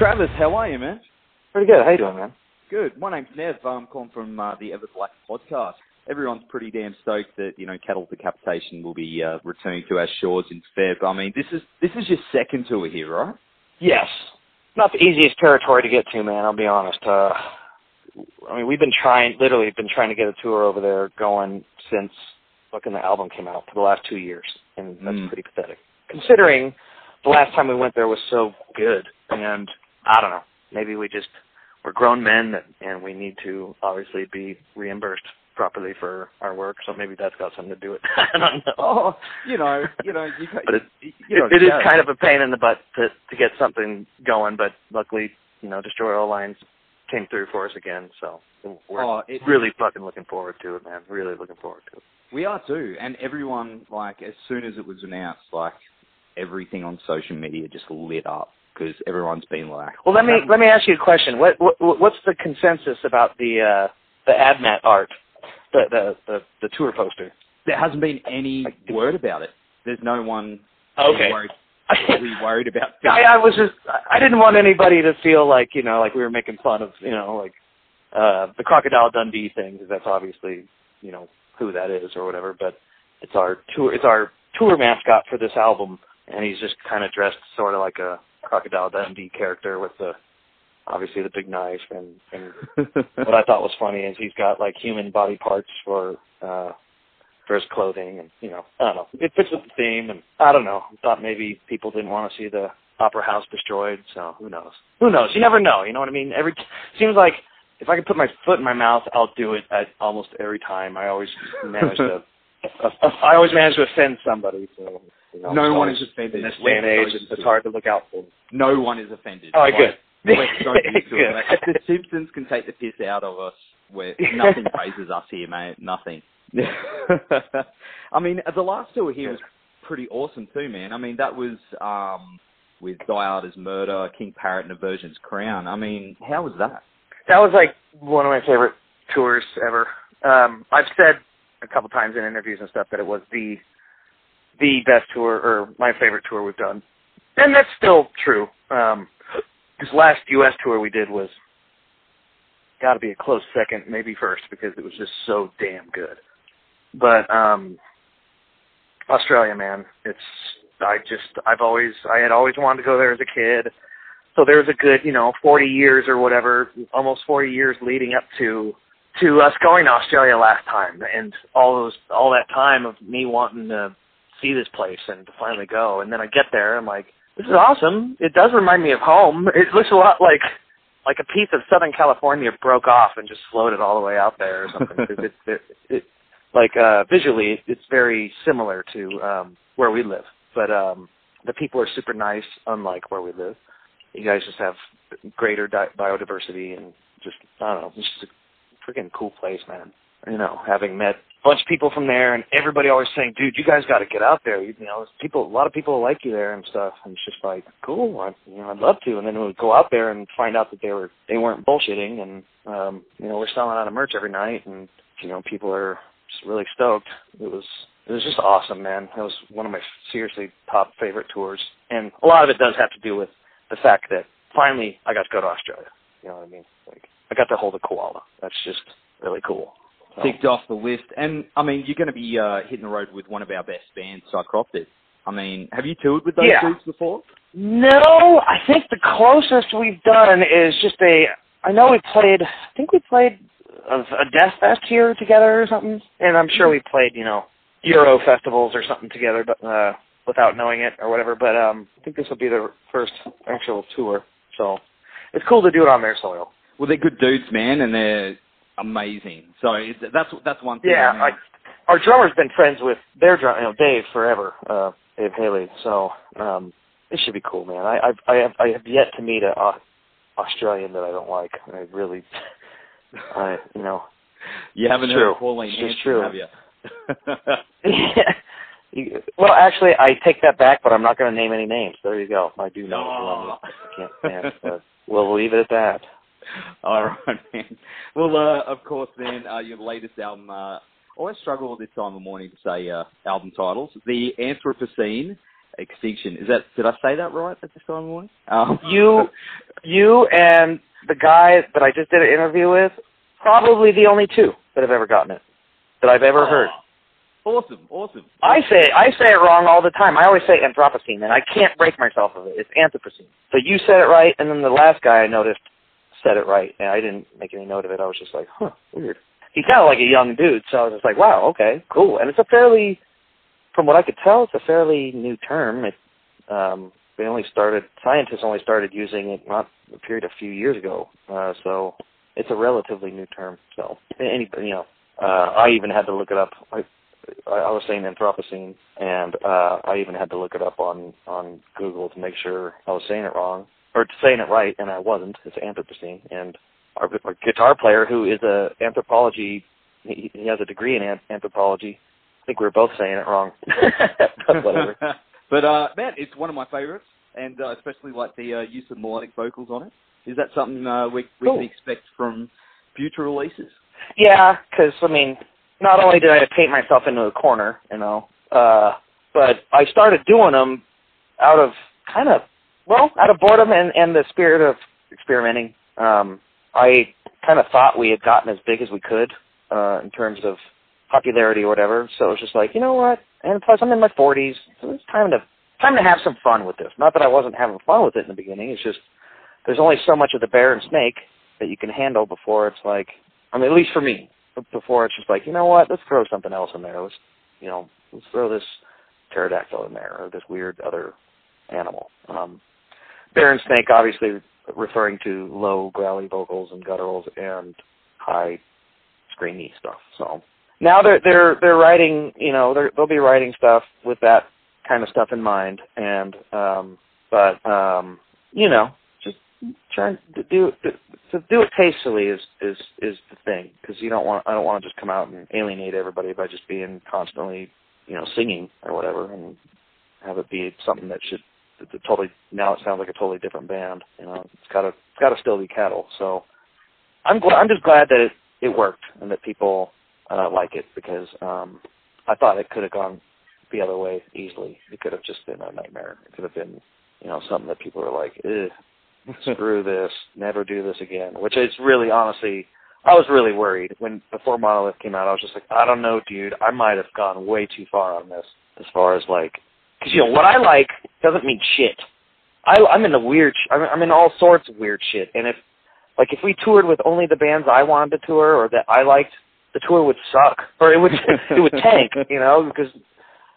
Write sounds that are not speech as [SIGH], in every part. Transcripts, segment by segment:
Travis, how are you, man? Pretty good. How you doing, man? Good. My name's Nev. I'm calling from uh, the Ever Black podcast. Everyone's pretty damn stoked that you know cattle decapitation will be uh, returning to our shores in Feb. I mean, this is this is your second tour here, right? Yes. Not the easiest territory to get to, man. I'll be honest. Uh, I mean, we've been trying, literally, been trying to get a tour over there going since fucking the album came out for the last two years, and that's Mm. pretty pathetic. Considering the last time we went there was so good, and I don't know, maybe we just we're grown men and, and we need to obviously be reimbursed properly for our work, so maybe that's got something to do with. it. [LAUGHS] I don't know. Oh, you know, you know, you, But it, you it, it is kind of a pain in the butt to to get something going, but luckily, you know, Destroy All Lines came through for us again, so we're Oh, it, really fucking looking forward to it, man. Really looking forward to it. we are too, and everyone like as soon as it was announced, like everything on social media just lit up because everyone's been like, Well, let me let me ask you a question. What, what what's the consensus about the uh the AdMat art, the the the, the tour poster? There hasn't been any word about it. There's no one Okay. worried, really worried about. [LAUGHS] I, I was just I didn't want anybody to feel like you know like we were making fun of you know like uh the Crocodile Dundee thing because that's obviously you know who that is or whatever. But it's our tour it's our tour mascot for this album, and he's just kind of dressed sort of like a Crocodile Dundee character with the obviously the big knife and and [LAUGHS] what I thought was funny is he's got like human body parts for uh for his clothing and you know I don't know. It fits with the theme and I don't know. Thought maybe people didn't want to see the opera house destroyed so who knows? Who knows? You never know you know what I mean? Every seems like if I can put my foot in my mouth I'll do it at almost every time. I always manage to [LAUGHS] I always manage to offend somebody so you know, no one is offended in this day and age it's, it's hard to look out for No one is offended. all right good Let's don't get to it. Good. Like, the Simpsons can take the piss out of us, where nothing [LAUGHS] phases us here, mate. Nothing. [LAUGHS] I mean, the last tour here was pretty awesome too, man. I mean, that was um, with Die Murder, King Parrot, and Aversion's Crown. I mean, how was that? that was like one of my favorite tours ever. Um, I've said a couple times in interviews and stuff that it was the the best tour or my favorite tour we've done, and that's still true. Um, this last U.S. tour we did was got to be a close second, maybe first, because it was just so damn good. But um, Australia, man, it's I just I've always I had always wanted to go there as a kid. So there was a good, you know, 40 years or whatever, almost 40 years leading up to to us going to Australia last time, and all those all that time of me wanting to see this place and to finally go, and then I get there, I'm like, this is awesome. It does remind me of home. [LAUGHS] It looks a lot like like a piece of Southern California broke off and just floated all the way out there or something. [LAUGHS] it, it, it, like uh, visually, it's very similar to um, where we live, but um, the people are super nice, unlike where we live you guys just have greater di- biodiversity and just I don't know, it's just a freaking cool place, man. You know, having met a bunch of people from there, and everybody always saying, "Dude, you guys got to get out there." You, you know, people, a lot of people like you there and stuff. And it's just like, cool. I, you know, I'd love to. And then we would go out there and find out that they were they weren't bullshitting, and um, you know, we're selling out of merch every night, and you know, people are just really stoked. It was it was just awesome, man. It was one of my seriously top favorite tours, and a lot of it does have to do with the fact that finally I got to go to Australia. You know what I mean? Like I got to hold a koala. That's just really cool. Ticked off the list, and I mean, you're going to be uh, hitting the road with one of our best bands, Psycroptic. I mean, have you toured with those Yeah. dudes before? no, I think the closest we've done is just a. I know we played. I think we played a, a death fest here together or something, and I'm sure we played you know Euro festivals or something together, but uh, without knowing it or whatever. But um, I think this will be the first actual tour, so it's cool to do it on their soil. Well, they're good dudes, man, and they're. Amazing. So it, that's that's one thing. Yeah, I mean, like our drummer's been friends with their drum, you know, Dave forever, uh, Dave Haley. So um, it should be cool, man. I I've, I have I have yet to meet a uh, Australian that I don't like. I really, I you know. you haven't heard Pauline Hanson, true. have [LAUGHS] you? yeah. You- Well, actually, I take that back, but I'm not going to name any names. There you go. I do know. Oh. I can't stand. [LAUGHS] But we'll leave it at that. [LAUGHS] All right, man. Well, uh, of course, man, uh, your latest album. Uh, I always struggle this time of morning to say uh, album titles. The Anthropocene Extinction. Is that? Did I say that right at this time of morning? Um, [LAUGHS] You, you, and the guy that I just did an interview with, probably the only two that have ever gotten it that I've ever heard. Awesome, awesome. I say I say it wrong all the time. I always say Anthropocene, and I can't break myself of it. It's Anthropocene. So you said it right, and then the last guy I noticed said it right, and I didn't make any note of it. I was just like, huh, weird. He's kind of like a young dude, so I was just like, wow, okay, cool. And it's a fairly, from what I could tell, it's a fairly new term. It, um, they only started, scientists only started using it not a period a few years ago, uh, so it's a relatively new term. So, any, you know, uh, I even had to look it up. I, I I was saying Anthropocene, and uh, I even had to look it up on on Google to make sure I was saying it wrong or saying it right, and I wasn't. It's Anthropocene, and our, our guitar player, who is a anthropology, he, he has a degree in anthropology. I think we were both saying it wrong, [LAUGHS] but whatever. [LAUGHS] but uh, man, it's one of my favorites, and uh, especially like the uh, use of melodic vocals on it. Is that something uh, we we Cool. can expect from future releases? Yeah, because I mean, not only did I paint myself into a corner, you know, uh, but I started doing them out of kind of well, out of boredom and and the spirit of experimenting. Um, I kind of thought we had gotten as big as we could uh, in terms of popularity or whatever. So it was just like, you know what? And plus, I'm in my 40s, so it's time to time to have some fun with this. Not that I wasn't having fun with it in the beginning. It's just there's only so much of the bear and snake that you can handle before it's like, I mean, at least for me, before it's just like, you know what? Let's throw something else in there. Let's, you know, let's throw this pterodactyl in there or this weird other animal. Um, bear and snake, obviously referring to low growly vocals and gutturals and high screamy stuff. So now they're they're they're writing, you know, they're, they'll be writing stuff with that kind of stuff in mind, and um, but um, you know, just trying to do to do it tastefully is is is the thing because you don't want I don't want to just come out and alienate everybody by just being constantly you know singing or whatever and have it be something that should it's a totally now it sounds like a totally different band. You know, it's got to it's got to still be cattle. So I'm glad I'm just glad that it it worked and that people uh, like it because um, I thought it could have gone the other way easily. It could have just been a nightmare. It could have been you know something that people are like, Ugh, [LAUGHS] screw this, never do this again. Which is really honestly. I was really worried when before Monolith came out. I was just like, I don't know, dude. I might have gone way too far on this as far as like because you know what I like doesn't mean shit. I, I'm in the weird. Sh- I'm, I'm in all sorts of weird shit. And if, like, if we toured with only the bands I wanted to tour or that I liked, the tour would suck or it would [LAUGHS] it would tank. You know, because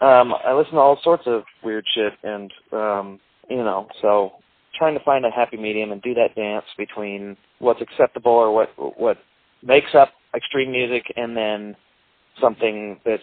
um, I listen to all sorts of weird shit, and um, you know, so trying to find a happy medium and do that dance between what's acceptable or what what makes up extreme music and then something that's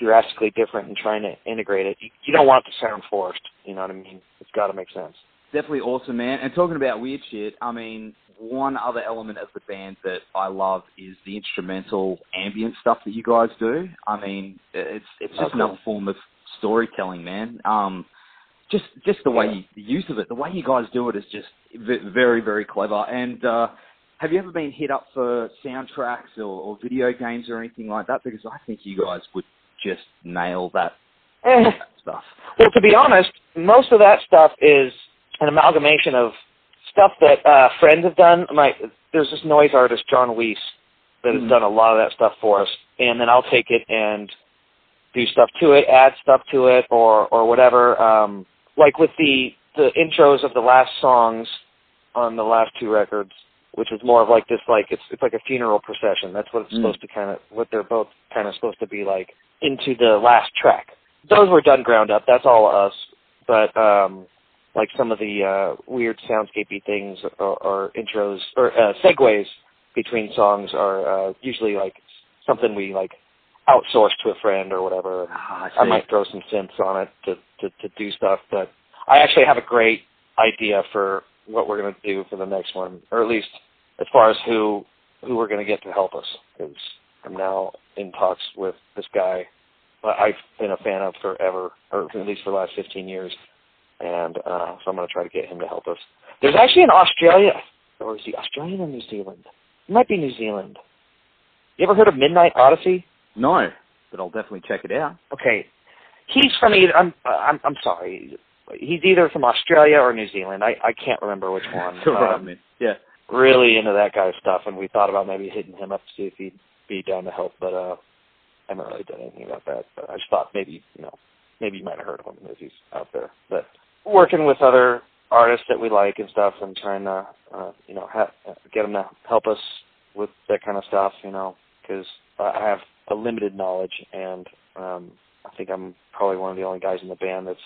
drastically different and trying to integrate it. You, you don't want it to sound forced. You know what I mean? It's got to make sense. Definitely awesome, man. And talking about weird shit, I mean, one other element of the band that I love is the instrumental ambient stuff that you guys do. I mean, it's it's just Oh, cool. another form of storytelling, man. Um, just just the way Yeah. you, the use of it, the way you guys do it is just v- very very clever. And uh, have you ever been hit up for soundtracks or, or video games or anything like that? Because I think you guys would just nail that Eh. stuff. Well, to be honest, most of that stuff is an amalgamation of stuff that uh, friends have done. My there's this noise artist John Wiese that has Mhm. done a lot of that stuff for us, and then I'll take it and do stuff to it, add stuff to it, or or whatever. Um, like with the the intros of the last songs on the last two records, which is more of like this, like it's it's like a funeral procession. That's what it's Mm. supposed to kind of what they're both kind of supposed to be like into the last track. Those were done ground up. That's all us. But um, like some of the uh, weird soundscapey things or, or intros or uh, segues between songs are uh, usually like something we like outsource to a friend or whatever. Ah, I might throw some synths on it to, to to do stuff, but I actually have a great idea for what we're going to do for the next one, or at least as far as who who we're going to get to help us. Because I'm now in talks with this guy I've been a fan of forever, or at least for the last 15 years, and uh, so I'm going to try to get him to help us. There's actually an Australia, or is he Australian or New Zealand? It might be New Zealand. You ever heard of Midnight Odyssey? No, but I'll definitely check it out. Okay, he's from either. I'm I'm I'm sorry. He's either from Australia or New Zealand. I I can't remember which one. [LAUGHS] so right, um. Yeah. Really into that guy's stuff, and we thought about maybe hitting him up to see if he'd be down to help, but uh, I haven't really done anything about that. But I just thought maybe you know maybe you might have heard of him if he's out there. But working with other artists that we like and stuff, and trying to uh, you know ha- get them to help us with that kind of stuff, you know, because I have a limited knowledge, and um, I think I'm probably one of the only guys in the band that's.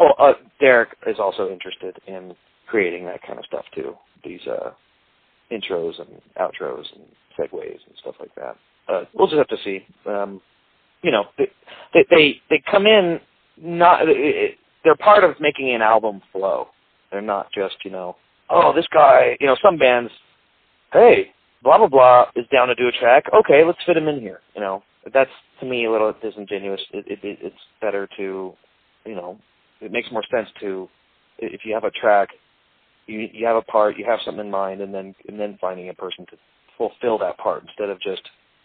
Oh, uh, Derek is also interested in creating that kind of stuff too. These uh, intros and outros and segues and stuff like that. Uh, we'll just have to see. Um, you know, they, they they come in not. It, they're part of making an album flow. They're not just you know, oh this guy. You know, some bands, hey, blah blah blah is down to do a track. Okay, let's fit him in here. You know, that's to me a little disingenuous. It, it, it, it's better to, you know, it makes more sense to if you have a track, you you have a part, you have something in mind, and then and then finding a person to fulfill that part instead of just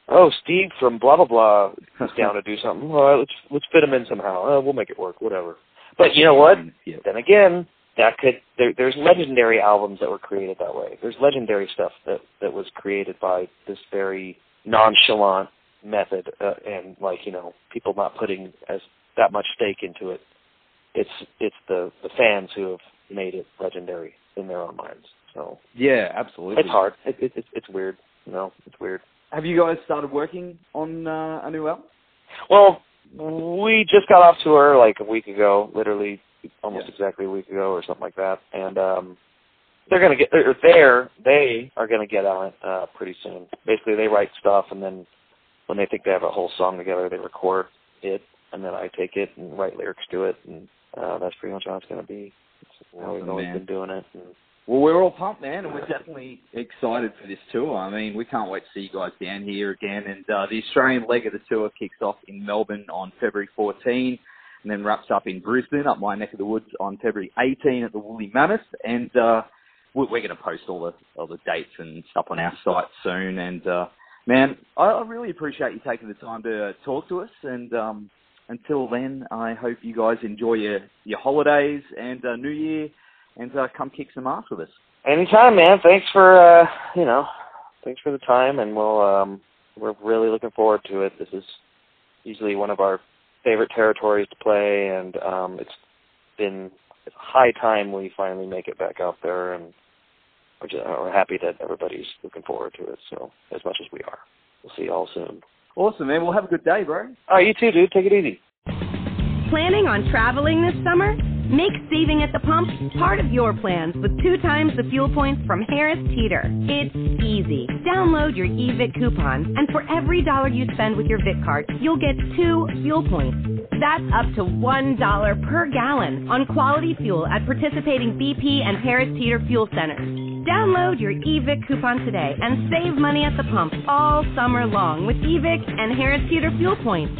oh Steve from blah blah blah is [LAUGHS] down to do something. All right, let's let's fit him in somehow. Oh, we'll make it work, whatever. But you know what? Yeah. Then again, that could there, there's legendary albums that were created that way. There's legendary stuff that that was created by this very nonchalant method, uh, and like you know people not putting as that much stake into it. It's it's the the fans who have made it legendary in their own minds. So Yeah, absolutely. it's hard. It, it, it's it's weird. You know, it's weird. Have you guys started working on uh, a new album? Well, we just got off tour like a week ago, literally almost Yeah. exactly a week ago or something like that. And um they're gonna get or there they are gonna get on it uh pretty soon. Basically they write stuff and then when they think they have a whole song together they record it and then I take it and write lyrics to it and uh that's pretty much how it's gonna be. It's how we've Awesome, always man. been doing it. Well, we're all pumped, man, and we're definitely excited for this tour. I mean, we can't wait to see you guys down here again. And uh, the Australian leg of the tour kicks off in Melbourne on February 14, and then wraps up in Brisbane, up my neck of the woods, on February 18 at the Woolly Mammoth. And uh, we're, we're going to post all the all the dates and stuff on our site soon. And uh, man, I, I really appreciate you taking the time to talk to us. And um, until then, I hope you guys enjoy your your holidays and uh, New Year and uh, come kick some ass with us. Anytime, man. Thanks for uh you know, thanks for the time and we'll um we're really looking forward to it. This is usually one of our favorite territories to play and um it's been it's high time we finally make it back out there and we're just we're happy that everybody's looking forward to it, so as much as we are. We'll see you all soon. Awesome, man. Well, have a good day, bro. All right, you too, dude. Take it easy. Planning on traveling this summer? Make saving at the pump part of your plans with two times the fuel points from Harris Teeter. It's easy. Download your eVIC coupon, and for every dollar you spend with your VIC card, you'll get two fuel points. That's up to $1 per gallon on quality fuel at participating BP and Harris Teeter fuel centers. Download your eVIC coupon today and save money at the pump all summer long with eVIC and Harris Teeter fuel points.